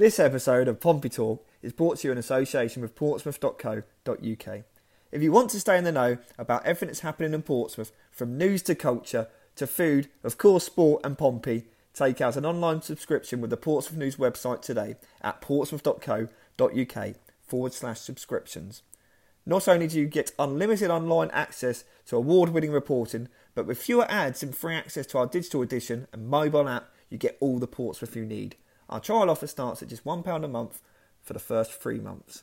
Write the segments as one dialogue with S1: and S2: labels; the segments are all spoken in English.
S1: This episode of Pompey Talk is brought to you in association with Portsmouth.co.uk. If you want to stay in the know about everything that's happening in Portsmouth, from news to culture to food, of course, sport and Pompey, take out an online subscription with the Portsmouth News website today at portsmouth.co.uk forward slash subscriptions. Not only do you get unlimited online access to award winning reporting, but with fewer ads and free access to our digital edition and mobile app, you get all the Portsmouth you need. Our trial offer starts at just £1 a month for the first three months.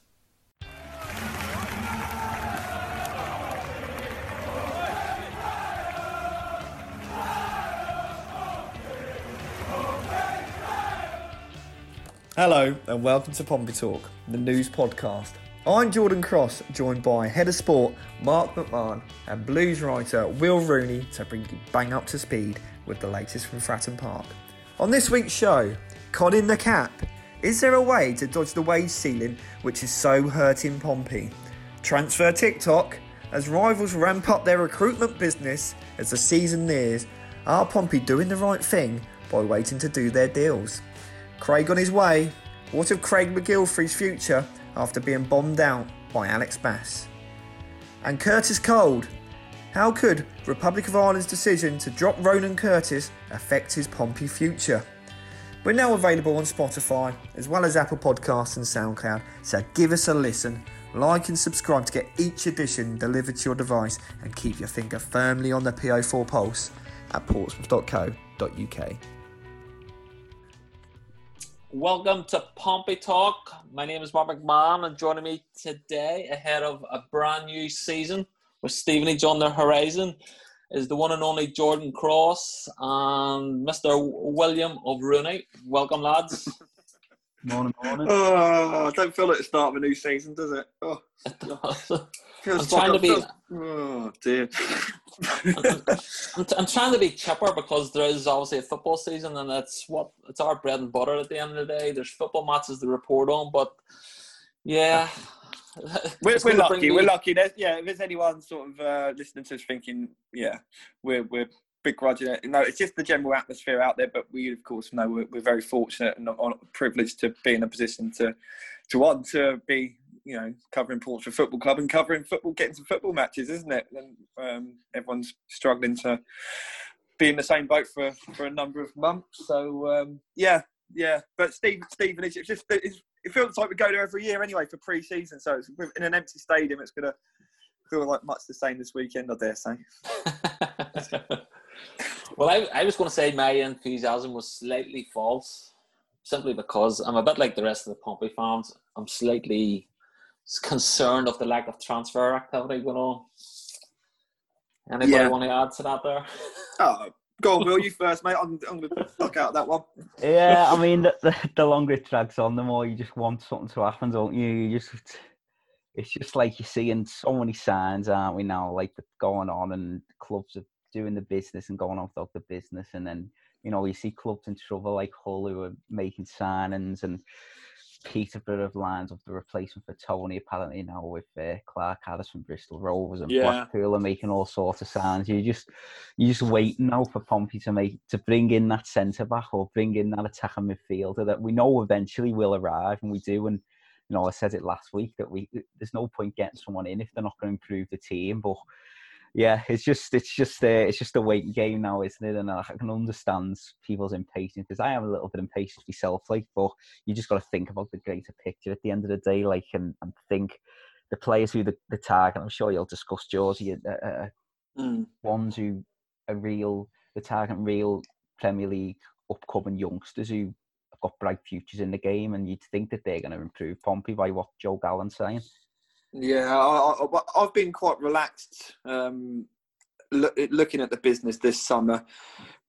S1: Hello and welcome to Pompey Talk, the news podcast. I'm Jordan Cross, joined by Head of Sport Mark McMahon and Blues writer Will Rooney to bring you bang up to speed with the latest from Fratton Park. On this week's show, Conning the Cap. Is there a way to dodge the wage ceiling which is so hurting Pompey? Transfer TikTok. As rivals ramp up their recruitment business as the season nears, are Pompey doing the right thing by waiting to do their deals? Craig on his way. What of Craig McGillivray's future after being bombed out by Alex Bass? And Curtis Cold. How could Republic of Ireland's decision to drop Ronan Curtis affect his Pompey future? We're now available on Spotify as well as Apple Podcasts and SoundCloud, so give us a listen, like and subscribe to get each edition delivered to your device and keep your finger firmly on the PO4 pulse at portsmouth.co.uk.
S2: Welcome to Pompey Talk. My name is Mark McMahon, and joining me today ahead of a brand new season with Stevenage on the horizon is the one and only Jordan Cross and Mr. William of Rooney. Welcome, lads.
S3: Morning, morning.
S4: Oh, I don't feel like the start of a new season, does it? Oh,
S2: I'm trying to be.
S4: feels- Oh dear.
S2: I'm, t- I'm trying to be chipper because there is obviously a football season, and it's what it's our bread and butter at the end of the day. There's football matches to report on, but yeah,
S4: we're we're lucky. We're lucky. There's, yeah, if there's anyone sort of uh, listening to us thinking, yeah, we're we're begrudging it. No, it's just the general atmosphere out there. But we, of course, know we're, we're very fortunate and on, privileged to be in a position to to want to be. You know, covering Portsmouth Football Club and covering football, getting some football matches, isn't it? And um, everyone's struggling to be in the same boat for, for a number of months. So um, yeah, yeah. But Steve, Stephen, it's just it's, it feels like we go there every year anyway for pre-season. So it's in an empty stadium. It's gonna feel like much the same this weekend, I dare say.
S2: well, I, I was going to say my enthusiasm was slightly false, simply because I'm a bit like the rest of the Pompey fans. I'm slightly concerned of the lack of transfer activity going on. Anybody
S4: Yeah.
S2: want to add to that there?
S4: Oh, go on, Will. You first, mate. I'm, I'm gonna knock out that one.
S3: Yeah, I mean, the, the, the longer it drags on, the more you just want something to happen, don't you? You just, it's just like you're seeing so many signs, aren't we now? Like going on, and clubs are doing the business and going on without the business, and then you know you see clubs in trouble like Hull who are making signings, and Peterborough have lined up the replacement for Toney apparently now with uh, Clarke-Harris from Bristol Rovers, and
S4: Yeah.
S3: Blackpool are making all sorts of signs. You just you just waiting now for Pompey to make to bring in that centre back or bring in that attacking midfielder that we know eventually will arrive, and we do. And you know, I said it last week that we there's no point getting someone in if they're not going to improve the team. But yeah, it's just it's just uh, it's just a waiting game now, isn't it? And I can understand people's impatience because I am a little bit impatient myself, like. But you just got to think about the greater picture at the end of the day, like, and, and think the players who the, the target. I'm sure you'll discuss Georgie. Uh, uh,
S4: Mm.
S3: ones who are real, the target real Premier League upcoming youngsters who have got bright futures in the game, and you'd think that they're going to improve Pompey by what Joe Gallen's saying.
S4: Yeah, I, I've been quite relaxed um, look, looking at the business this summer,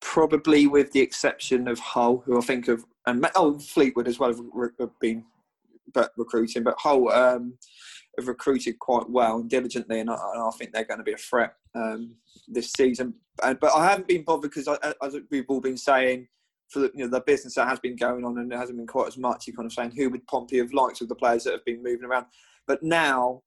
S4: probably with the exception of Hull, who I think have, and oh, Fleetwood as well have, have been but recruiting, but Hull um, have recruited quite well and diligently, and I, and I think they're going to be a threat um, this season. But I haven't been bothered because, as we've all been saying, for the, you know, the business that has been going on and it hasn't been quite as much, you're kind of saying who would Pompey have liked of the players that have been moving around. But now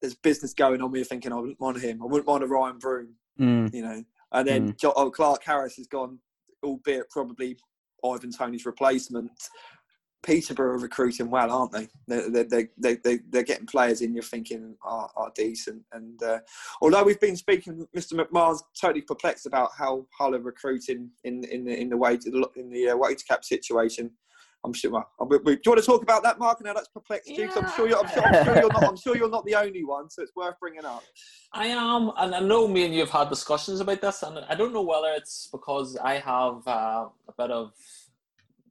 S4: there's business going on. We're thinking, I wouldn't mind him. I wouldn't mind a Ryan Broom,
S3: Mm.
S4: you know. And then Jo- oh, Clarke-Harris has gone, albeit probably Ivan Toney's replacement. Peterborough are recruiting well, aren't they? They're, they're, they they they're getting players in you're thinking are, are decent. And uh, although we've been speaking, Mr. McMahon's totally perplexed about how Hull are recruiting in, in, the, in the way to, in the uh, wage cap situation. I'm sure. Well, do you want to talk about that, Mark? Now that's perplexed you. I'm sure you're. I'm sure, I'm sure, you're not. I'm sure you're not the only one. So it's worth bringing up.
S2: I am, and I know me and you have had discussions about this, and I don't know whether it's because I have uh, a bit of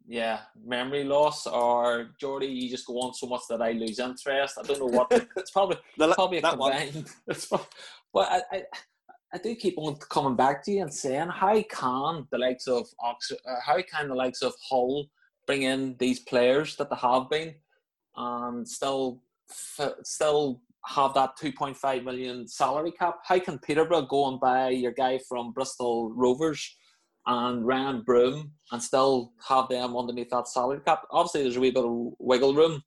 S2: yeah, memory loss, or Jordy, you just go on so much that I lose interest. I don't know what. It's probably the, probably a combined. but I, I, I do keep on coming back to you and saying, how can the likes of Oxford, uh, how can the likes of Hull bring in these players that they have been, and still, still have that 2.5 million salary cap? How can Peterborough go and buy your guy from Bristol Rovers? and Ryan Broom and still have them underneath that salary cap. Obviously, there's a wee bit of wiggle room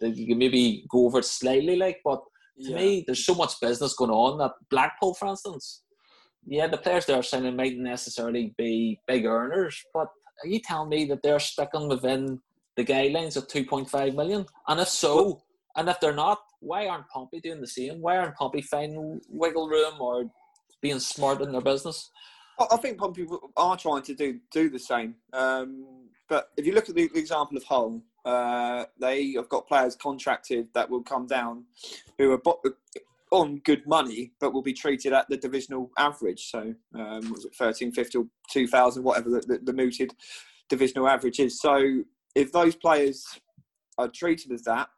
S2: that you can maybe go over slightly, like, but to yeah. me, there's so much business going on that Blackpool, for instance, yeah, the players they're signing mightn't necessarily be big earners, but are you telling me that they're sticking within the guidelines of 2.5 million? And if so, and if they're not, why aren't Pompey doing the same? Why aren't Pompey finding wiggle room or being smart in their business?
S4: I think Pompey are trying to do do the same. Um, but if you look at the, the example of Hull, uh, they have got players contracted that will come down who are on good money, but will be treated at the divisional average. So, um, was it 1350 or 2000, whatever the, the, the mooted divisional average is. So, if those players are treated as that,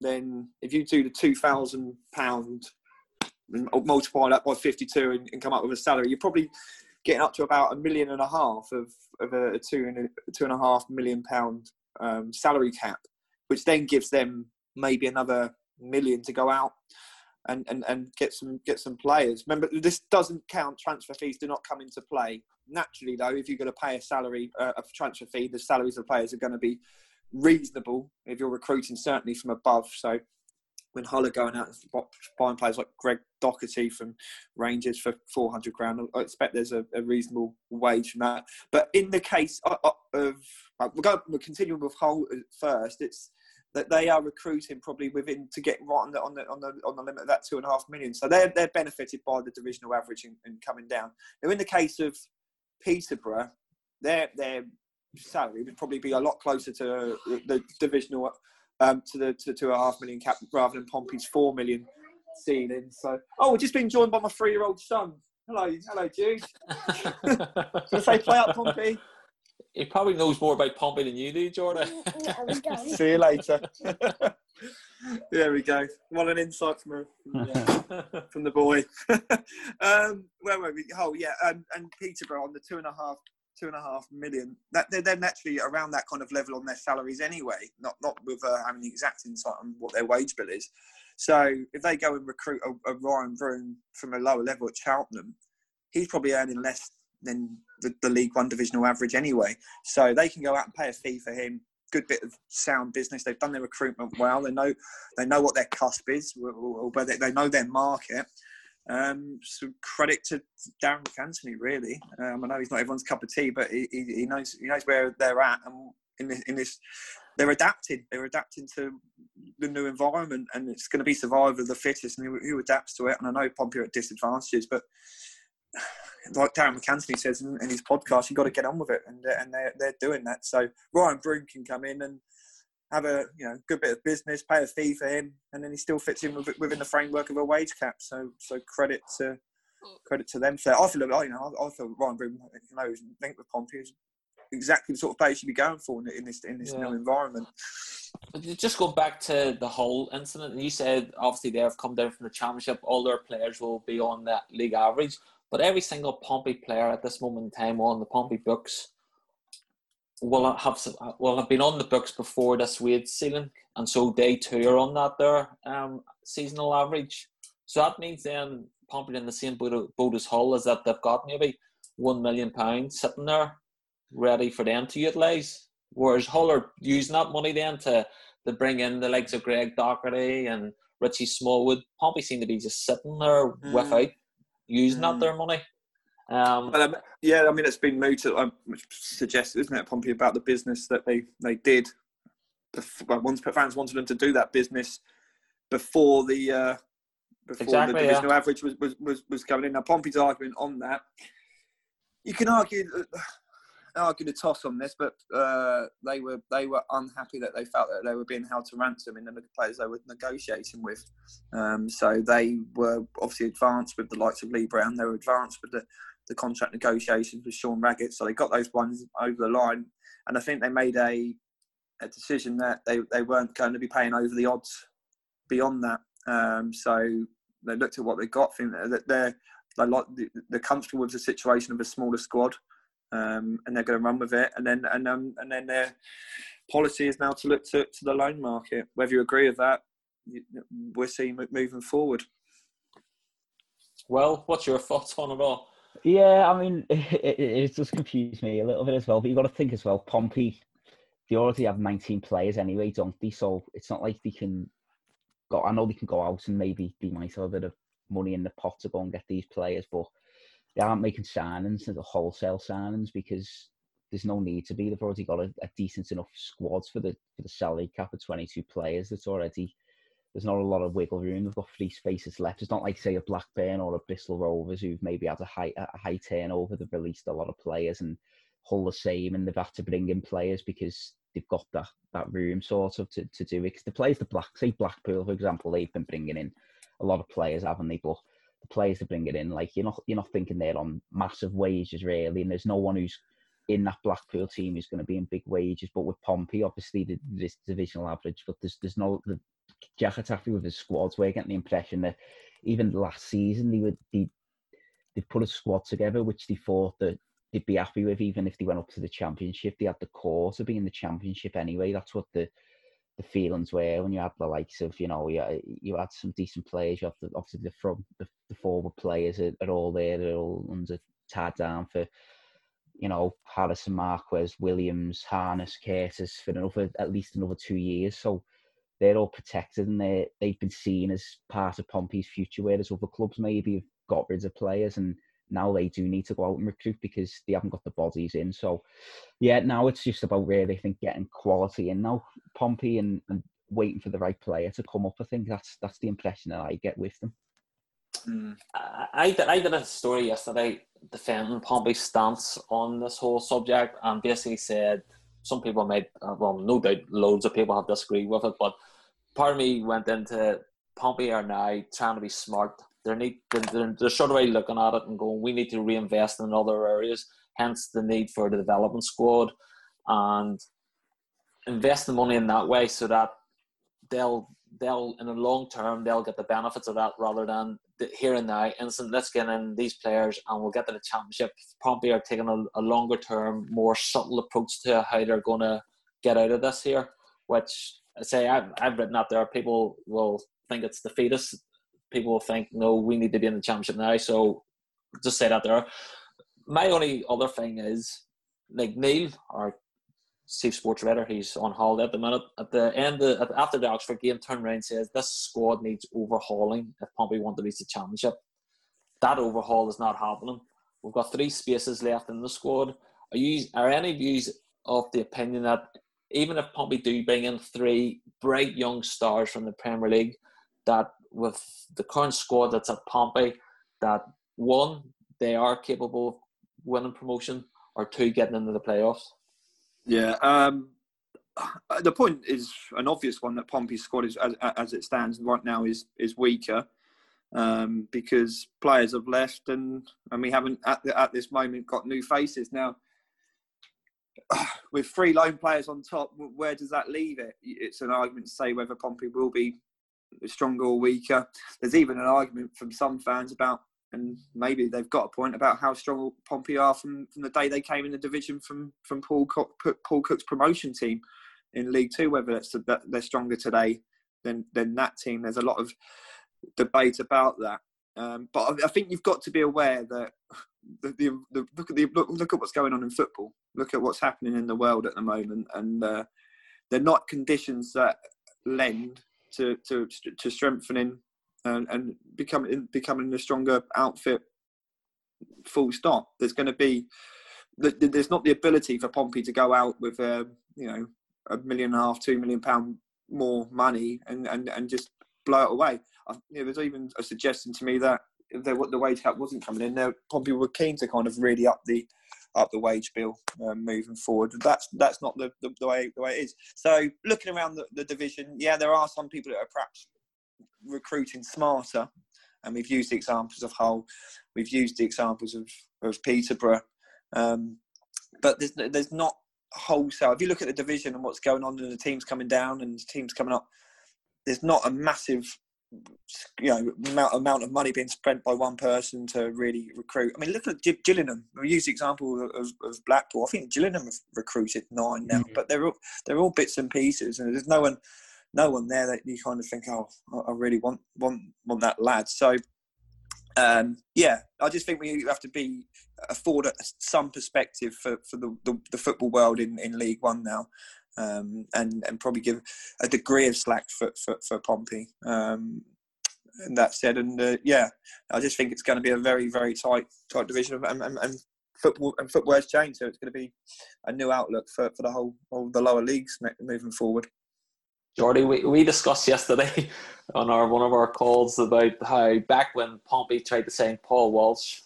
S4: then if you do the two thousand pound multiply that by 52 and, and, come up with a salary, you're probably getting up to about a million and a half of, of a, two and a, two and a half million pound um, salary cap, which then gives them maybe another million to go out and, and, and get some get some players. Remember, this doesn't count transfer fees; do not come into play. Naturally, though, if you're going to pay a salary, uh, a transfer fee, the salaries of players are going to be reasonable if you're recruiting certainly from above. So when Hull going out and buying players like Greg Docherty from Rangers for 400 grand, I expect there's a, a reasonable wage from that. But in the case uh, uh, of, uh, of we're, going, we're continuing with Hull first, it's that they are recruiting probably within to get right on the on the on the, on the limit of that two and a half million. So they're they're benefited by the divisional average and, and coming down. Now in the case of Peterborough, their their salary would probably be a lot closer to the divisional um, to the to the two and a half million cap rather than Pompey's four million ceiling. So, oh, we've just been joined by my three-year-old son. Hello, hello, Jude. Should I say play up, Pompey?
S2: He probably knows more about Pompey than you do, Jordan.
S4: See you later. there we go. What an insight from, from the boy. um, where were we? Oh, yeah, um, and Peterborough on the two and a half two and a half million. That they're, they're naturally around that kind of level on their salaries anyway. Not not with uh, having the exact insight on what their wage bill is. So if they go and recruit a, a Ryan Broom from a lower level at Cheltenham, he's probably earning less than the, the League One divisional average anyway. So they can go out and pay a fee for him. Good bit of sound business. They've done their recruitment well. They know they know what their cusp is, or, or they know their market um, so credit to Darragh MacAnthony, really. Um, I know he's not everyone's cup of tea, but he, he, knows he knows where they're at, and in this, in this, they're adapting. They're adapting to the new environment, and it's going to be survival of the fittest, and who, who adapts to it. And I know Pompey are at disadvantages, but like Darragh MacAnthony says in, in his podcast, you've got to get on with it, and uh, and they're they're doing that. So Ryan Broom can come in and have a you know good bit of business, pay a fee for him, and then he still fits in within the framework of a wage cap. So so credit to credit to them So. I feel like you know I, I feel Ryan Broom, you know, think with Pompey is exactly the sort of place you'd be going for in this in this yeah. new environment.
S2: Just go back to the whole incident. You said obviously they have come down from the championship. All their players will be on that league average, but every single Pompey player at this moment in time on the Pompey books will have will have been on the books before this wage ceiling, and so they too are on that there um, seasonal average. So that means then Pompey in the same boat, boat as Hull is that they've got maybe one million pounds sitting there ready for them to utilise. Whereas Hull are using that money then to to bring in the likes of Greg Docherty and Richie Smallwood. Pompey seem to be just sitting there mm. without using mm. that their money. Um,
S4: well, um, yeah, I mean, it's been mooted, um, suggested, isn't it, Pompey, about the business that they, they did well, once fans wanted them to do that business before the uh, before exactly, the divisional yeah. average was, was, was, was coming in. Now Pompey's argument on that, you can argue uh, argue the toss on this, but uh, they were they were unhappy that they felt that they were being held to ransom in the players they were negotiating with. Um, so they were obviously advanced with the likes of Lee Brown. They were advanced with the, the contract negotiations with Sean Raggett. So they got those ones over the line, and I think they made a a decision that they, they weren't going to be paying over the odds beyond that. Um, so they looked at what they got. Think that they're they like they're comfortable with the situation of a smaller squad um, and they're going to run with it. And then and um, and then their policy is now to look to, to the loan market. Whether you agree with that, we're seeing it moving forward.
S2: Well, what's your thoughts on it all?
S3: Yeah, I mean, it, it, it does confuse me a little bit as well. But you've got to think as well, Pompey, they already have 19 players anyway, don't they? So it's not like they can go. I know they can go out and maybe they might have a bit of money in the pot to go and get these players, but they aren't making signings, the wholesale signings, because there's no need to be. They've already got a, a, decent enough squad for the for the salary cap of 22 players. That's already there's not a lot of wiggle room. They've got free spaces left. It's not like say a Blackburn or a Bristol Rovers who've maybe had a high a high turnover. They've released a lot of players and Hull the same, and they've had to bring in players because they've got that that room sort of to, to do it. Because the players the Black say Blackpool for example, they've been bringing in a lot of players, haven't they? But the players to bring it in. Like you're not you're not thinking they're on massive wages really, and there's no one who's in that Blackpool team who's going to be in big wages. But with Pompey, obviously the, this divisional average, but there's there's no the Jack happy with his squads. We're getting the impression that even last season they would they they put a squad together which they thought that they'd be happy with even if they went up to the championship. They had the core to be in the championship anyway. That's what the the feelings were when you had the likes of you know you, you had some decent players. You have the, obviously the from the, the forward players are, are all there. They're all under tied down for you know Harrison, Marquis, Williams, Harness, Curtis for another at least another two years. So they're all protected and they they've been seen as part of Pompey's future. Whereas other clubs maybe have got rid of players and now they do need to go out and recruit because they haven't got the bodies in. So, yeah, now it's just about really, I think, getting quality in now, Pompey, and, and waiting for the right player to come up. I think that's that's the impression that I get with them.
S2: Mm. I, did, I did a story yesterday defending Pompey's stance on this whole subject and basically said some people made, uh, well, no doubt loads of people have disagreed with it, but part of me went into Pompey are now trying to be smart they're, need, they're, they're sort of way looking at it and going, we need to reinvest in other areas, hence the need for the development squad. And invest the money in that way so that they'll they'll in the long term they'll get the benefits of that rather than here and now. Instant let's get in these players and we'll get to the championship. Probably are taking a, a longer term more subtle approach to how they're going to get out of this here which I say I've, I've written up there people will think it's defeatist people will think, no, we need to be in the championship now. So just say that there. My only other thing is, like Neil, our chief sports writer, he's on holiday at the minute. At the end, of, after the Oxford game, turned around says this squad needs overhauling if Pompey want to reach the championship. That overhaul is not happening. We've got three spaces left in the squad. Are you are any views of the opinion that even if Pompey do bring in three bright young stars from the Premier League, that with the current squad that's at Pompey that one, they are capable of winning promotion, or two, getting into the playoffs?
S4: Yeah, um, the point is an obvious one that Pompey's squad is, as, as it stands right now, is is weaker um, because players have left, and and we haven't at the, at this moment got new faces now. With three lone players on top, where does that leave it? It's an argument to say whether Pompey will be stronger or weaker. There's even an argument from some fans about, and maybe they've got a point about how strong Pompey are from, from the day they came in the division from from Paul Paul Cook's promotion team in League Two. Whether it's that they're stronger today than than that team. There's a lot of debate about that. Um, but I, think you've got to be aware that the, the, the, look at the look, look, at what's going on in football. Look at what's happening in the world at the moment, and uh, they're not conditions that lend to to to strengthening and, and becoming becoming a stronger outfit. Full stop. There's going to be there's not the ability for Pompey to go out with um, you know a million and a half, two million pound more money and, and, and just blow it away. I, you know, there's even a suggestion to me that if the, the wage cap wasn't coming in, there Pompey were keen to kind of really up the up the wage bill um, moving forward. That's that's not the, the, the, way the way it is. So looking around the, the division, yeah, there are some people that are perhaps recruiting smarter, and we've used the examples of Hull, we've used the examples of of Peterborough, um, but there's there's not wholesale. If you look at the division and what's going on, and the teams coming down and teams coming up, there's not a massive you know amount, amount of money being spent by one person to really recruit. I mean, look at Gillingham. We use the example of, of Blackpool. I think Gillingham have recruited nine now, mm-hmm. but they're all, they're all bits and pieces, and there's no one no one there that you kind of think, oh, I really want want want that lad. So um, yeah, I just think we have to be afford some perspective for, for the, the, the football world in, in League One now, um, and and probably give a degree of slack for for, for Pompey. Um, and that said, and uh, yeah, I just think it's going to be a very very tight tight division, and, and, and football and has changed, so it's going to be a new outlook for, for the whole all the lower leagues moving forward.
S2: Jordy, we, we discussed yesterday on our one of our calls about how back when Pompey tried to sign Paul Walsh,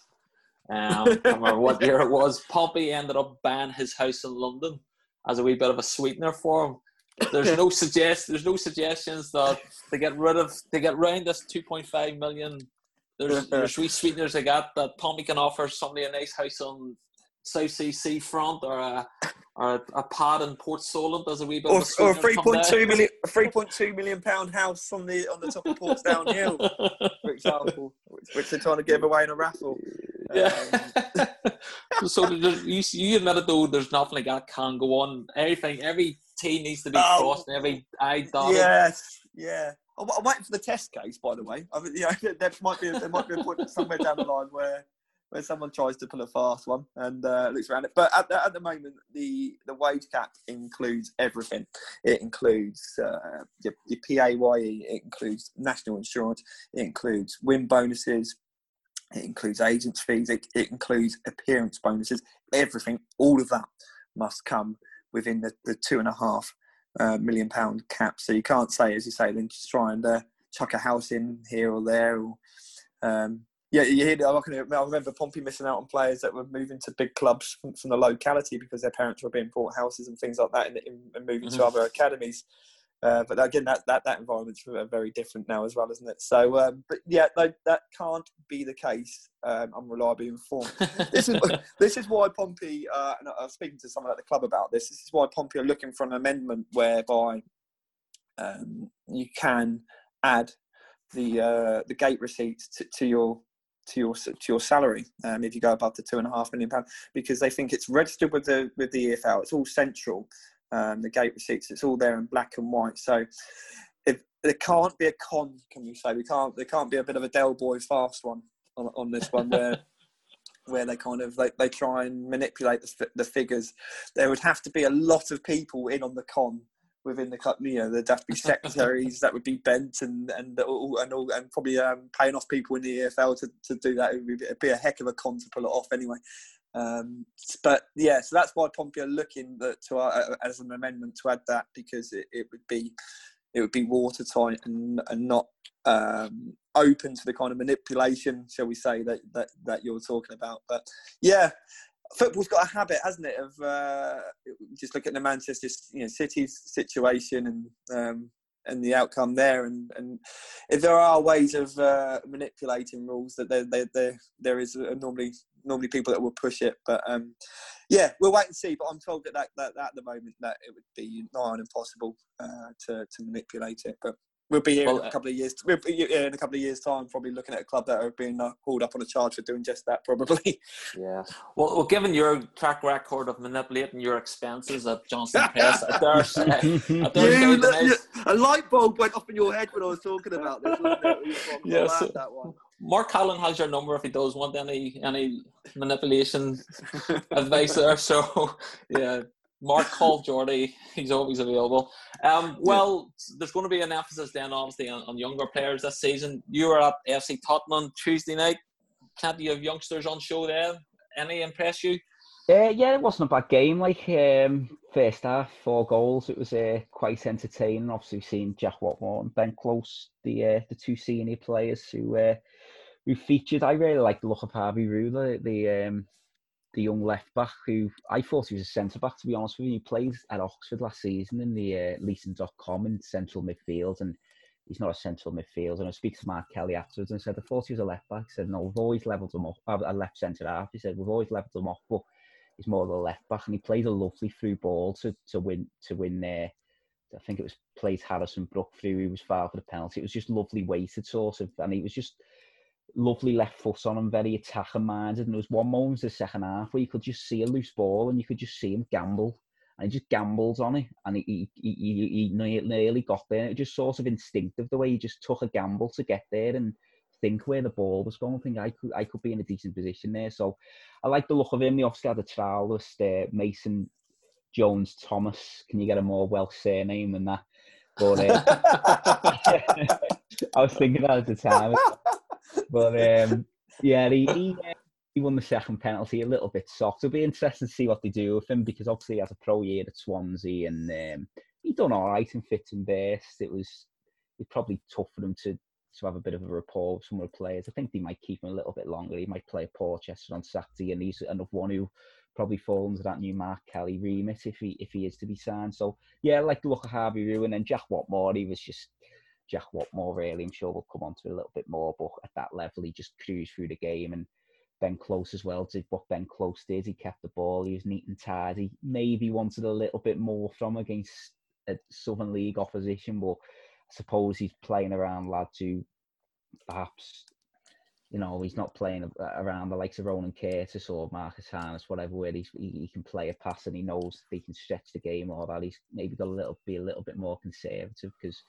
S2: um, I remember what year it was, Pompey ended up buying his house in London as a wee bit of a sweetener for him. There's no suggest there's no suggestions that they get rid of they get round this 2.5 million. There's there's wee sweeteners they got that Tommy can offer somebody a nice house on South Sea seafront or a or a, a pad in Port Solent as a wee bit
S4: or,
S2: of a, or
S4: a three point two million a three point two million pound house on the on the top of Portsdown Hill, for example, which, which, they're trying to give away in a raffle.
S2: Yeah. Um, so you, you admitted though there's nothing like that can go on. Everything, every T needs to be oh, crossed and every I dotted.
S4: Yes, yeah. I'm, waiting for the test case, by the way. I mean, you know, there might be there might be a point somewhere down the line where where someone tries to pull a fast one and uh, looks around it. But at the, at the moment, the, the wage cap includes everything. It includes uh, your, your PAYE, it includes national insurance, it includes win bonuses, it includes agents' fees, it, it includes appearance bonuses, everything, all of that must come within the, the two and a half uh, million pound cap. So you can't say, as you say, then just try and uh, chuck a house in here or there or um, yeah, you hear. I, remember Pompey missing out on players that were moving to big clubs from, from the locality because their parents were being bought houses and things like that, and, and moving mm-hmm. to other academies. Uh, but again, that, that that environment's very different now as well, isn't it? So, um, but yeah, no, that can't be the case. Um, I'm reliably informed. this is this is why Pompey. Uh, and I was speaking to someone at the club about this. This is why Pompey are looking for an amendment whereby um, you can add the uh, the gate receipts to, to your to your to your salary um, if you go above the two and a half million pound because they think it's registered with the with the EFL. It's all central. Um, the gate receipts. It's all there in black and white. So if there can't be a con, can we say we can't? There can't be a bit of a Del Boy fast one on, on this one where. where they kind of they, they try and manipulate the, the figures there would have to be a lot of people in on the con within the club. You know, there'd have to be secretaries that would be bent and and all, and all, and probably um, paying off people in the EFL to, to do that. It would be, it'd be a heck of a con to pull it off anyway. Um, but yeah, so that's why Pompey are looking to uh, as an amendment to add that because it, it would be it would be watertight and and not um, open to the kind of manipulation, shall we say, that that that you're talking about. But yeah, football's got a habit, hasn't it, of uh, just looking at the Manchester you know, City's situation and um, and the outcome there, and, and if there are ways of uh, manipulating rules, that there there there, there is normally normally people that will push it, but um, yeah, we'll wait and see. But I'm told that, that, that, that at the moment that it would be nigh on impossible uh, to to manipulate it, but We'll be here well, in a couple of years. We'll be in a couple of years' time, probably looking at a club that are being uh, hauled up on a charge for doing just that, probably.
S2: Yeah. Well, well given your track record of manipulating your expenses at Johnston Press, at their, uh,
S4: you, a light bulb went off in your head when I was talking about this.
S2: yes. that one. Mark Allen has your number if he does want any any manipulation advice there. So yeah, Mark called Jordy. He's always available. Um, well, there's going to be an emphasis then, obviously, on, on, younger players this season. You were at FC Totton Tuesday night. Plenty of youngsters on show there. Any impress you?
S3: Uh, yeah, it wasn't a bad game. Like um, first half, four goals. It was uh, quite entertaining. Obviously, seeing Jack Whatmough and Ben Close, the uh, the two senior players who uh, who featured. I really like the look of Harvey the the, um, the young left back who I thought he was a centre back. To be honest with you, he played at Oxford last season in the uh, Leasing.com in central midfield, and he's not a central midfield. And I speak to Mark Kelly afterwards and said, I thought he was a left back. He said, no, we've always levelled him off. A left centre half. He said, we've always levelled him off, but he's more of a left back. And he played a lovely through ball to, to win to win there. I think it was played Harrison Brook through. He was fouled for the penalty. It was just lovely weighted sort of, and he was just lovely left foot on him, very attacking minded. And there was one moment in the second half where you could just see a loose ball and you could just see him gamble and he just gambled on it, and he he, he, he nearly got there. It was just sort of instinctive the way he just took a gamble to get there and think where the ball was going. I think I could I could be in a decent position there. So I like the look of him. He obviously had a trial list, uh, Mason Jones Thomas. Can you get a more Welsh surname than that? But uh, I was thinking that at the time. But um, yeah, he, he, uh, he won the second penalty a little bit soft. It'll be interesting to see what they do with him because obviously he has a pro year at Swansea and um, he done all right in fits and bursts. It was it's probably tough for them to to have a bit of a rapport with some of the players. I think they might keep him a little bit longer. He might play Portchester on Saturday, and he's another one who probably falls into that new Mark Kelly remit if he if he is to be signed. So yeah, like the look of Harvey Rew, and then Jack Whatmough. He was just Jack Whatmough, Really, I'm sure we'll come on to a little bit more, but at that level, he just cruised through the game and Ben Close as well did what Ben Close did. He kept the ball. He was neat and tidy. Maybe wanted a little bit more from against a Southern League opposition, but I suppose he's playing around lads who perhaps you know he's not playing around the likes of Ronan Curtis or Marcus Harness, whatever. Where he, he can play a pass and he knows he can stretch the game or that. He's maybe got a little be a little bit more conservative because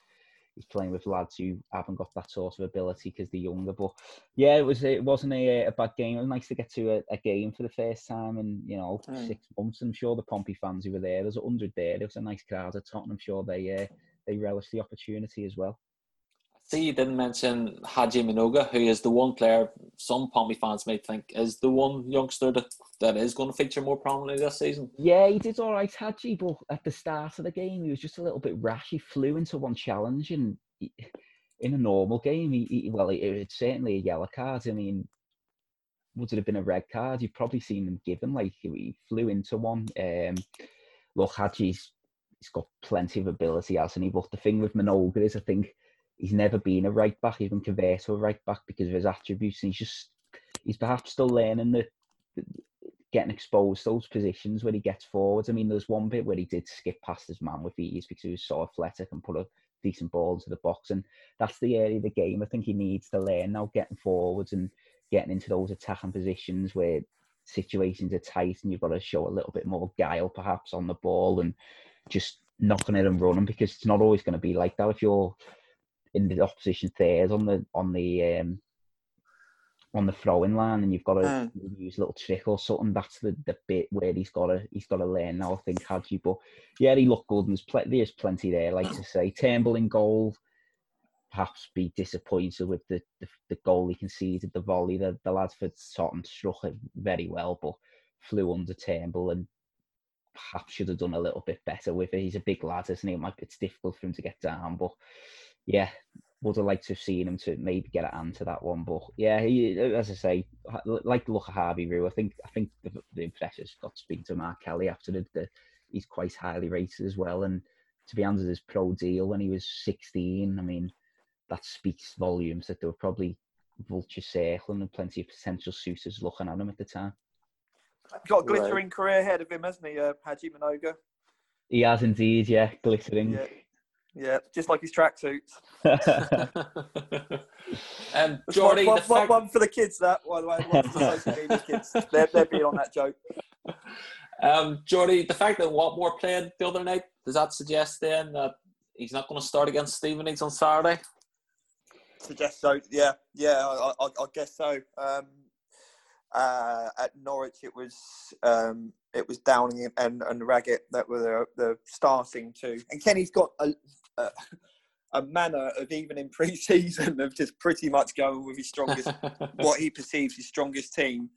S3: he's playing with lads who haven't got that sort of ability because they're younger. But yeah, it was it wasn't a, a bad game. It was nice to get to a, a game for the first time in you know mm. six months. I'm sure the Pompey fans who were there, there's a hundred there. It was a nice crowd at Totton. I'm sure they uh, they relished the opportunity as well
S2: see you didn't mention Haji Mnoga, who is the one player some Pompey fans may think is the one youngster that, that is going to feature more prominently this season.
S3: Yeah, he did all right, Haji, but at the start of the game, he was just a little bit rash. He flew into one challenge, and he, in a normal game, he, he well, it, it's certainly a yellow card. I mean, would it have been a red card? You've probably seen him given. Like he flew into one. Um, look, Haji's he's got plenty of ability, hasn't he? But the thing with Mnoga is, I think he's never been a right back, he even convert to a right back because of his attributes. And he's just he's perhaps still learning the, the getting exposed to those positions where he gets forwards. I mean, there's one bit where he did skip past his man with ease because he was so athletic and put a decent ball into the box. And that's the area of the game I think he needs to learn now, getting forwards and getting into those attacking positions where situations are tight and you've got to show a little bit more guile perhaps on the ball and just knocking it and running because it's not always going to be like that if you're in the opposition third on the on the um, on the throwing line, and you've got to mm. use a little trick or something. That's the, the bit where he's got to he's got to learn now. I think Haji, but yeah, he looked good, and there's, pl- there's plenty there. Like to say, Turnbull in goal. Perhaps be disappointed with the, the, the goal he conceded, the volley. that the lads for Totton struck it very well, but flew under Turnbull and perhaps should have done a little bit better with it. He's a big lad, isn't he? It might, it's difficult for him to get down, but yeah, would have liked to have seen him to maybe get a hand to that one. But yeah, he, as I say, like the look of Harvey Rew. I think I think the, the impressions got to speak to Mark Kelly after the, the, he's quite highly rated as well. And to be honest, his pro deal when he was 16, I mean, that speaks volumes that there were probably vultures circling and plenty of potential suitors looking at him at the time.
S4: Got a glittering right. career ahead of him, hasn't he, uh, Haji Mnoga?
S3: He has indeed, yeah, glittering. Yeah.
S4: Yeah, just like his tracksuits.
S2: um, Jordy,
S4: one, one, fact... one, for the kids. That, by the way, one for the social media kids. They're, they're being on that joke.
S2: Um, Jordy, the fact that Whatmough played the other night does that suggest then that he's not going to start against Stevenage on Saturday?
S4: Suggest so. Yeah, yeah, I, I, I guess so. Um, uh, at Norwich, it was um, it was Downing and, and Raggett that were the, the starting two. And Kenny's got a, a, a manner of even in pre-season of just pretty much going with his strongest, what he perceives his strongest team.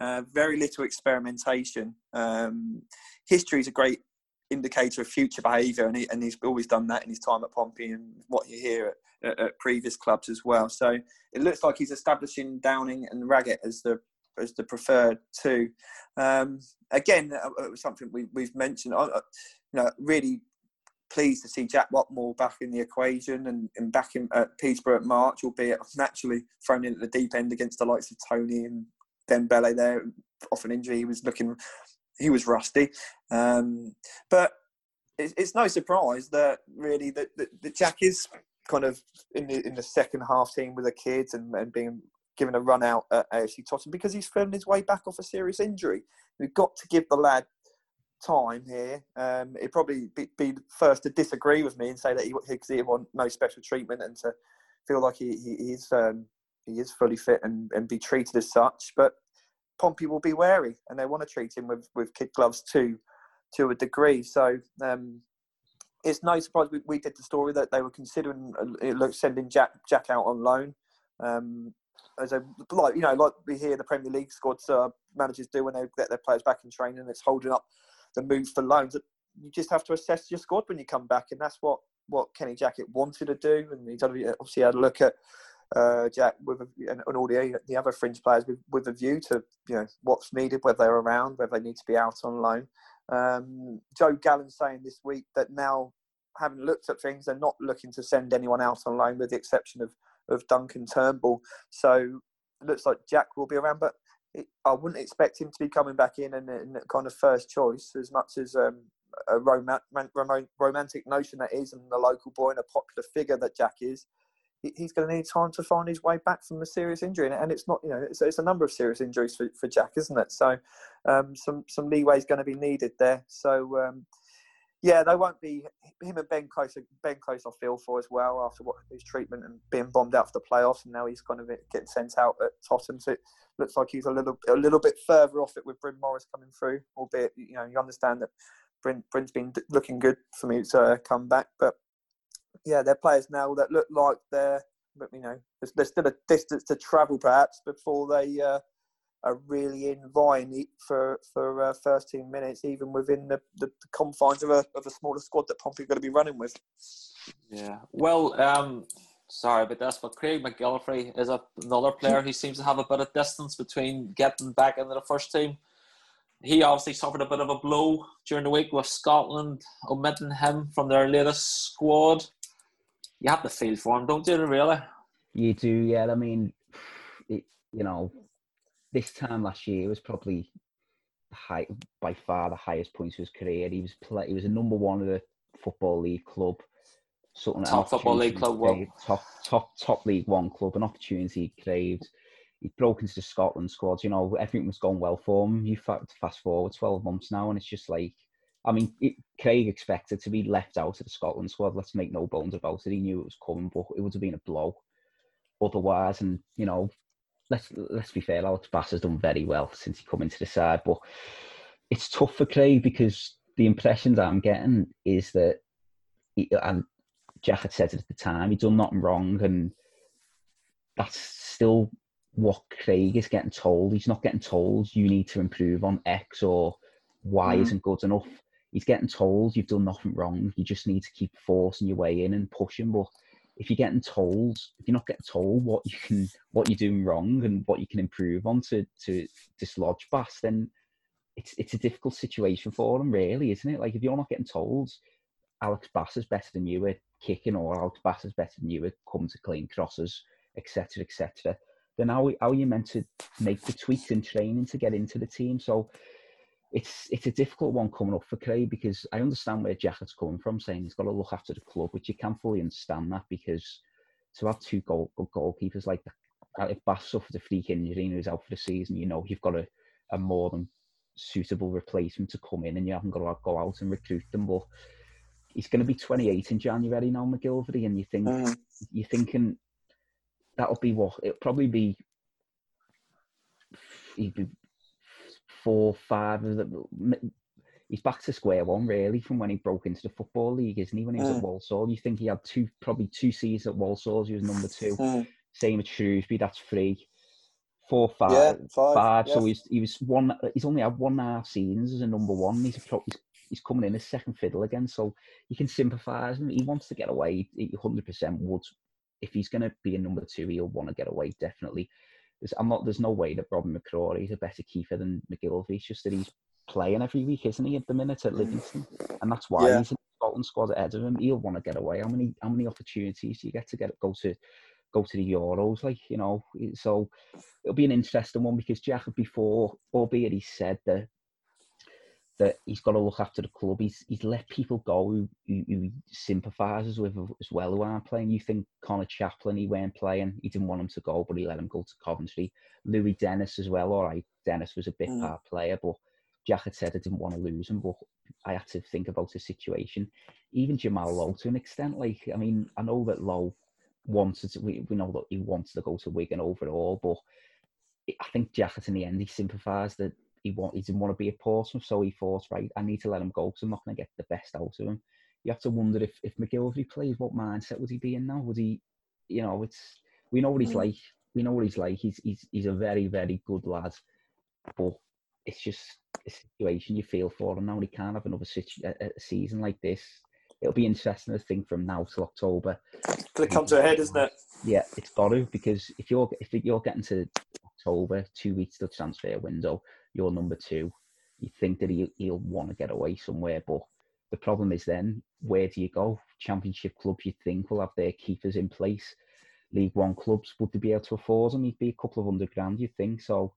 S4: Uh, very little experimentation. Um, history is a great indicator of future behaviour, and, he, and he's always done that in his time at Pompey and what you hear at, at, at, previous clubs as well. So it looks like he's establishing Downing and Raggett as the as the preferred two. Um, again, uh, uh something we, we've mentioned. Uh, you know, really pleased to see Jack Whatmough back in the equation and, and back in at Peterborough at March, albeit naturally thrown in at the deep end against the likes of Toney and Dembele there off an injury. He was looking, he was rusty. Um, but it's, it's, no surprise that really that, that, that, Jack is kind of in the in the second half team with the kids and, and being given a run out at AFC Totton because he's feeling his way back off a serious injury. We've got to give the lad time here. Um, he'd probably be, be first to disagree with me and say that he, he want no special treatment and to feel like he, he is um, he is fully fit and, and be treated as such. But Pompey will be wary and they want to treat him with, with kid gloves too, to a degree. So um, it's no surprise we, we, did the story that they were considering uh, sending Jack Jack out on loan. Um, as a like you know like we hear the Premier League squads uh, managers do when they get their players back in training, it's holding up the move for loans. You just have to assess your squad when you come back, and that's what what Kenny Jackett wanted to do. And he's obviously had a look at uh, Jack with a, and, and all the, the other fringe players with, with a view to you know what's needed, whether they're around, whether they need to be out on loan. Um, Joe Gallen saying this week that now having looked at things, they're not looking to send anyone out on loan, with the exception of of Duncan Turnbull. So it looks like Jack will be around, but I wouldn't expect him to be coming back in and, and kind of first choice as much as um, a rom- rom- romantic notion that is, and the local boy and a popular figure that Jack is. He's going to need time to find his way back from a serious injury, and it's not, you know, it's, it's a number of serious injuries for, for Jack, isn't it? So, um, some some leeway is going to be needed there. So, um, yeah, they won't be him and Ben Close. Ben Close, I feel for as well after what his treatment and being bombed out for the playoffs, and now he's kind of getting sent out at Totton. So it looks like he's a little a little bit further off it with Bryn Morris coming through. Albeit, you know, you understand that Bryn Bryn's been looking good for me to come back, but yeah, they're players now that look like they're, but you know, there's, there's still a distance to travel perhaps before they. Uh, are really in vying for for uh, first team minutes, even within the, the, the, confines of a of a smaller squad that Pompey are going to be running with.
S2: Yeah, well, um, sorry about this, but Craig McGillivray is a, another player who seems to have a bit of distance between getting back into the first team. He obviously suffered a bit of a blow during the week with Scotland omitting him from their latest squad. You have to feel for him, don't you? Really?
S3: You do, yeah. I mean, it, you know, this time last year was probably high by far the highest points of his career. He was play, he was a number one of the football league club.
S2: Something top football league club, well.
S3: top top top league one club, an opportunity he craved. He broke into the Scotland squad. You know everything was going well for him. You fast forward twelve months now, and it's just like, I mean, it, Craig expected to be left out of the Scotland squad. Let's make no bones about it. He knew it was coming, but it would have been a blow otherwise. And you know, let's let's be fair, Alex Bass has done very well since he come into the side, but it's tough for Craig because the impressions I'm getting is that, he, and Jack had said it at the time, he done nothing wrong, and that's still what Craig is getting told. He's not getting told you need to improve on X or Y mm. isn't good enough. He's getting told you've done nothing wrong. You just need to keep forcing your way in and pushing. But if you're getting told, if you're not getting told what you can, what you're doing wrong and what you can improve on to to dislodge Bass, then it's it's a difficult situation for them, really, isn't it? Like if you're not getting told, Alex Bass is better than you at kicking, or Alex Bass is better than you at coming to clean crosses, etc., etc. Then how how are you meant to make the tweaks in training to get into the team? So it's it's a difficult one coming up for Craig because I understand where Jackett's coming from, saying he's got to look after the club, which you can fully understand that because to have two goal, goalkeepers like that, if Bass suffered a freak injury and he's out for the season, you know you've got a, a more than suitable replacement to come in, and you haven't got to go out and recruit them. But he's going to be 28 in January now, McGillivray, and you think mm. you're thinking that'll be what it'll probably be. He'd be four, five. He's back to square one, really, from when he broke into the football league, isn't he? When he was mm. at Walsall, you think he had two, probably two seasons at Walsall. He was number two. Mm. Same at Shrewsbury, that's three. Four, five, yeah, five. five. So he's he was one. He's only had one and a half seasons as a number one. He's, a, he's he's coming in as second fiddle again, so you can sympathise. Him. He wants to get away. He hundred percent would. If he's going to be a number two, he'll want to get away definitely. There's, I'm not. There's no way that Robin McCrorie is a better keeper than McGillivray. It's just that he's playing every week, isn't he, at the minute at mm. Livingston? And that's why yeah. he's in the Scotland squad ahead of him. He'll want to get away. How many how many opportunities do you get to get go to go to the Euros? Like you know, so it'll be an interesting one because Jack before, albeit he said that that he's got to look after the club. He's he's let people go who, who, who sympathises with as well who aren't playing. You think Conor Chaplin, he weren't playing. He didn't want him to go, but he let him go to Coventry. Louis Dennis as well. All right, Dennis was a bit mm. player, but Jack had said I didn't want to lose him, but I had to think about the situation. Even Jamal Lowe to an extent. Like, I mean, I know that Lowe wanted to, we, we know that he wanted to go to Wigan overall, but I think Jack in the end he sympathised that he want, he didn't want to be a Portsmouth, so he thought, right, I need to let him go because I'm not going to get the best out of him. You have to wonder if if McGillivray plays, what mindset would he be in now? Would he, you know, it's we know what he's mm. like. We know what he's like. He's he's he's a very very good lad, but it's just a situation you feel for him now. He can't have another situ- a, a season like this. It'll be interesting to think from now till October.
S4: Till it comes to a head, isn't it?
S3: Yeah, it's got to because if you're if you're getting to October, two weeks till transfer window, you're number two. You think that he, he'll want to get away somewhere, but the problem is then where do you go? Championship clubs, you think, will have their keepers in place. League One clubs would they be able to afford him? He'd be a couple of hundred grand, you think? So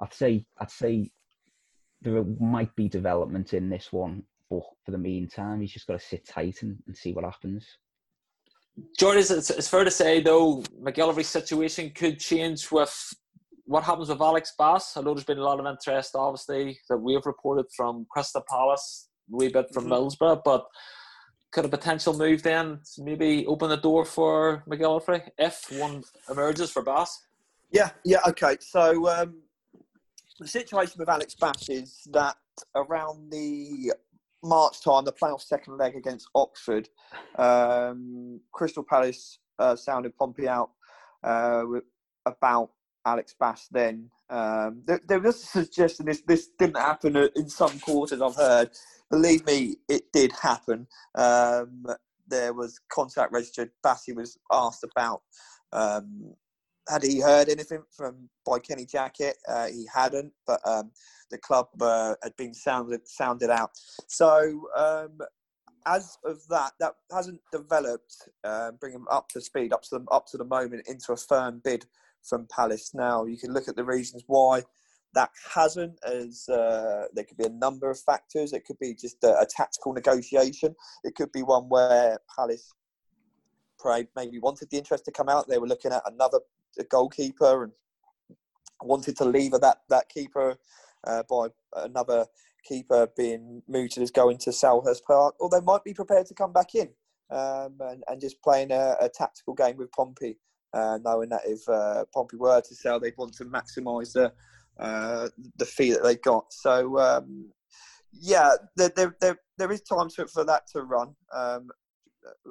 S3: I'd say I'd say there might be development in this one, but for the meantime, he's just got to sit tight and, and see what happens.
S2: Jordan, it's, it's fair to say though McGillivray's situation could change with what happens with Alex Bass. I know there's been a lot of interest, obviously, that we've reported from Crystal Palace, a wee bit from mm-hmm. Middlesbrough, but could a potential move then maybe open the door for McGillivray if one emerges for Bass?
S4: Yeah, yeah, okay. So um, the situation with Alex Bass is that around the March time, the playoff second leg against Oxford, um, Crystal Palace uh, sounded Pompey out uh, about Alex Bass then. Um, there, there, was a suggestion this, this didn't happen in some quarters I've heard. Believe me, it did happen. Um, there was contact registered. Bassey was asked about um, had he heard anything from by Kenny Jackett. Uh, he hadn't, but um, the club uh, had been sounded sounded out. So um, as of that, that hasn't developed. Uh, bring him up to speed, up to the up to the moment, into a firm bid from Palace. Now you can look at the reasons why that hasn't. As uh, there could be a number of factors. It could be just a, a tactical negotiation. It could be one where Palace maybe wanted the interest to come out. They were looking at another goalkeeper and wanted to leave that that keeper uh, by another keeper being mooted as going to Selhurst Park, or they might be prepared to come back in um, and, and just playing a, a tactical game with Pompey, uh, knowing that if uh, Pompey were to sell, they'd want to maximise the uh, the fee that they got. So um, yeah, there, there, there, there is time for, for that to run. Um,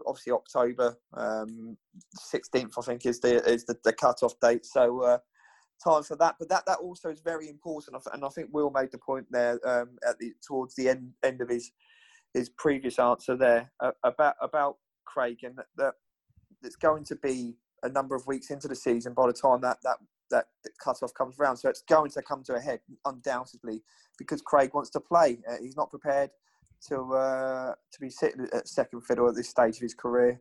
S4: obviously October um, 16th, I think, is the is the, the cut-off date. So uh, time for that. But that that also is very important, and I think Will made the point there um, at the towards the end end of his his previous answer there uh, about about Craig, and that, that it's going to be a number of weeks into the season by the time that that that cut-off comes around. So it's going to come to a head undoubtedly because Craig wants to play. Uh, he's not prepared to uh, to be sitting at second fiddle at this stage of his career.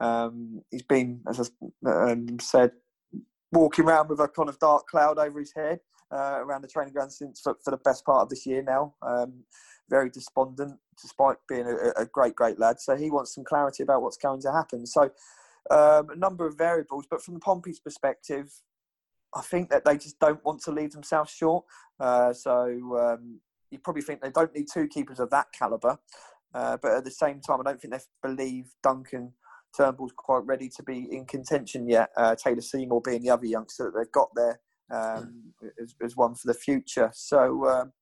S4: Um, he's been, as I um, said, walking around with a kind of dark cloud over his head uh, around the training ground since for, for, the best part of this year now. Um, very despondent, despite being a, a, great, great lad. So he wants some clarity about what's going to happen. So um, a number of variables, but from the Pompey's perspective, I think that they just don't want to leave themselves short. Uh, so um, you probably think they don't need two keepers of that calibre. Uh, but at the same time, I don't think they believe Duncan Turnbull's quite ready to be in contention yet. Uh, Taylor Seymour being the other youngster that they've got there um, as, as, one for the future. So um,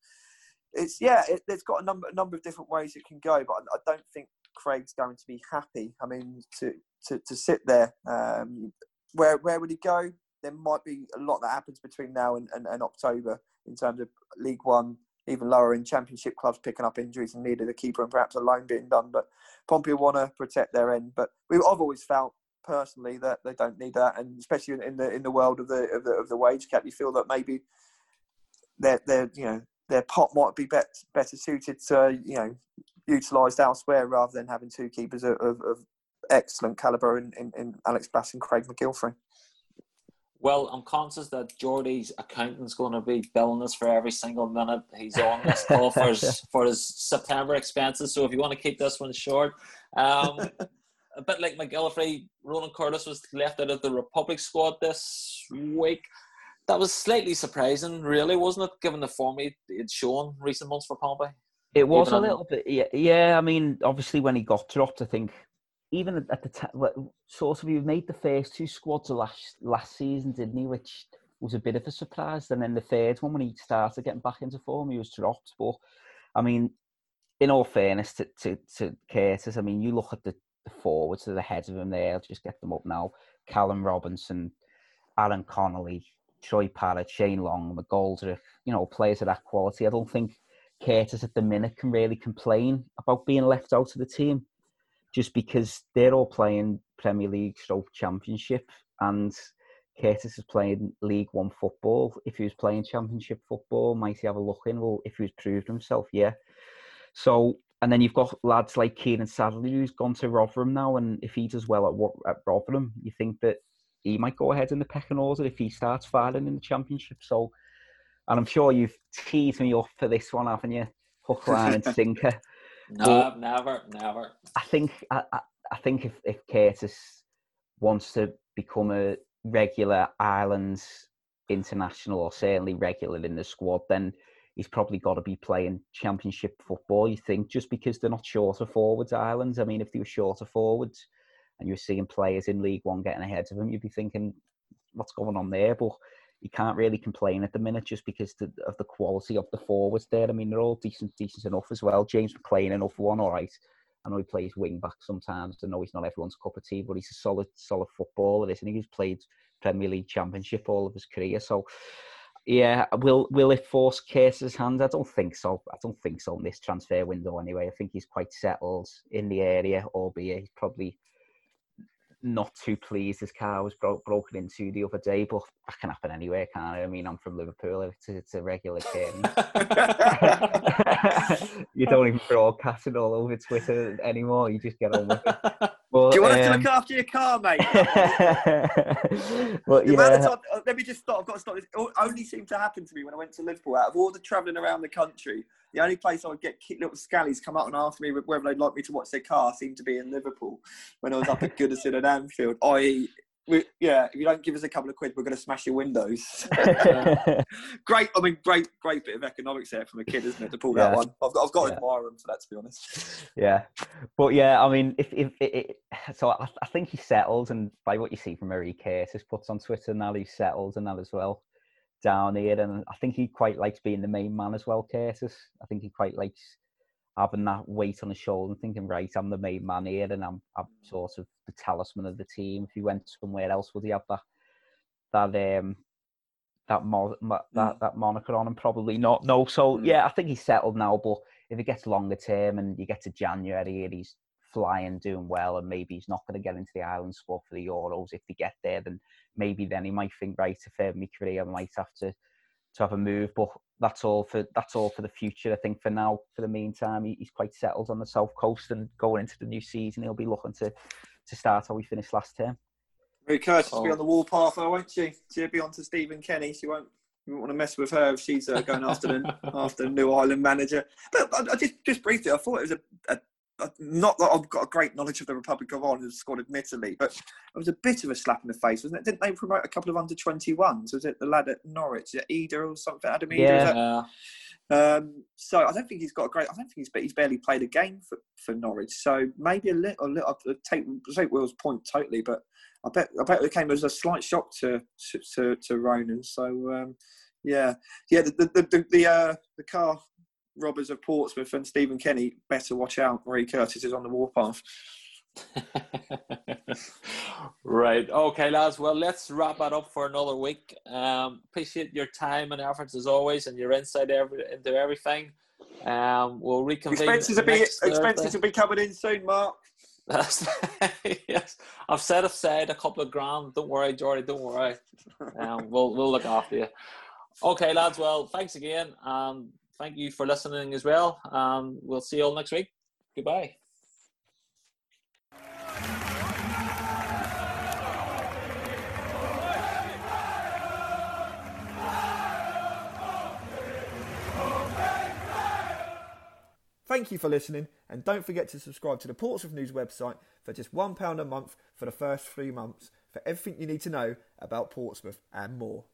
S4: it's yeah, it, has got a number a number of different ways it can go. But I, I, don't think Craig's going to be happy. I mean, to to, to sit there, um, where where would he go? There might be a lot that happens between now and, and, and October in terms of League One even lower in Championship clubs picking up injuries and needed a keeper and perhaps a loan being done. But Pompey want to protect their end. But we, I've always felt personally that they don't need that, and especially in, the in the world of the, of the of the wage cap, you feel that maybe their their you know their pot might be better better suited to you know utilised elsewhere rather than having two keepers of, of, of excellent calibre in, in, in, Alex Bass and Craig McGillivray.
S2: Well, I'm conscious that Geordie's accountant's going to be billing us for every single minute he's on this call for his, for his September expenses. So if you want to keep this one short, um, a bit like McGillivray, Ronan Curtis was left out of the Republic squad this week. That was slightly surprising, really, wasn't it, given the form he had shown recent months for Pompey?
S3: It was Even a little bit, yeah, yeah. I mean, obviously, when he got dropped, I think even at the time, sort of, he made the first two squads last last season, didn't he? Which was a bit of a surprise. And then the third one, when he started getting back into form, he was dropped. But I mean, in all fairness to to, to Curtis, I mean, you look at the, the forwards to the heads of him there. I'll just get them up now. Callum Robinson, Aaron Connolly, Troy Parrott, Shane Long, McGoldrick. You know, players of that quality. I don't think Curtis at the minute can really complain about being left out of the team just because they're all playing Premier League stroke championship and Curtis is playing League One football. If he was playing Championship football, might he have a look in? Well, if he was proved himself, yeah. So, and then you've got lads like Kieran Sadlier who's gone to Rotherham now, and if he does well at, at Rotherham, you think that he might go ahead in the pecking order if he starts firing in the Championship. So, and I'm sure you've teased me off for this one, haven't you? Hook, line, and sinker.
S2: No, but never, never.
S3: I think I, I, I think if, if Curtis wants to become a regular Ireland's international or certainly regular in the squad, then he's probably got to be playing championship football, you think, just because they're not shorter forwards, Ireland's. I mean, if they were shorter forwards and you were seeing players in League One getting ahead of them, you'd be thinking, what's going on there? But you can't really complain at the minute just because of the quality of the forwards there. I mean, they're all decent, decent enough as well. James McLean, enough one, all right. I know he plays wing back sometimes. I know he's not everyone's cup of tea, but he's a solid, solid footballer, isn't he? He's played Premier League Championship all of his career. So, yeah, will will it force Curtis's hand? I don't think so. I don't think so in this transfer window anyway. I think he's quite settled in the area, albeit he's probably not too pleased his car was bro- broken into the other day, but that can happen anywhere, can't it? I mean, I'm from Liverpool, it's, it's a regular thing. you don't even broadcast it all over Twitter anymore, you just get on with it.
S4: But, Do you want um, us to look um, after your car, mate? but, yeah. Time, uh, let me just stop. I've got to stop this. It only seemed to happen to me when I went to Liverpool. Out of all the travelling around the country, the only place I would get little scallies come up and ask me whether they'd like me to watch their car seemed to be in Liverpool when I was up at Goodison and Anfield. I we, yeah, if you don't give us a couple of quid, we're going to smash your windows. great, I mean, great, great bit of economics there from a kid, isn't it, to pull yeah. that one? I've got, I've got yeah. admire him for that, to be honest.
S3: Yeah, but yeah, I mean, if if it, it, so, I, I, think he settled, and by what you see from Marie Curtis puts on Twitter now, he's settled and that as well down here, and I think he quite likes being the main man as well, Curtis. I think he quite likes having that weight on his shoulder and thinking, right, I'm the main man here and I'm, I'm sort of the talisman of the team. If he went somewhere else, would he have that that um that mo- that mm. that moniker on him? Probably not. No. So mm. yeah, I think he's settled now. But if it gets longer term and you get to January and he's flying, doing well, and maybe he's not going to get into the Ireland squad for the Euros if they get there, then maybe then he might think, right, to further my career, I might have to to have a move. But that's all for that's all for the future. I think for now, for the meantime, he's quite settled on the south coast, and going into the new season, he'll be looking to to start how we finished last term.
S4: Marie Curtis oh. will be on the wall path, won't she? She'll be on to Stephen Kenny. She won't. You won't want to mess with her if she's uh, going after the after the new Ireland manager. But I, I, just just briefly, I thought it was a, a not that I've got a great knowledge of the Republic of Ireland squad, admittedly, but it was a bit of a slap in the face, wasn't it? Didn't they promote a couple of under 21s? Was it the lad at Norwich, Idah or something? Adam Idah?
S3: Yeah.
S4: Um, so I don't think he's got a great. I don't think he's he's barely played a game for, for Norwich. So maybe a little, a little. I take take Will's point totally, but I bet I bet it came as a slight shock to to to Ronan. So um, yeah, yeah. The the the, the, uh, the car robbers of Portsmouth and Stephen Kenny better watch out. Marie Curtis is on the warpath.
S2: Right. Okay, lads. Well, let's wrap that up for another week. Um, appreciate your time and efforts as always, and your insight every, into everything. Um, we'll reconvene.
S5: Expenses will be expenses will be coming in soon, Mark.
S2: yes, I've set aside a couple of grand. Don't worry, Jordy. Don't worry. Um, we'll we'll look after you. Okay, lads. Well, thanks again. Um, thank you for listening as well. Um, we'll see you all next week. Goodbye.
S4: Thank you for listening, and don't forget to subscribe to the Portsmouth News website for just £1 a month for the first three months for everything you need to know about Portsmouth and more.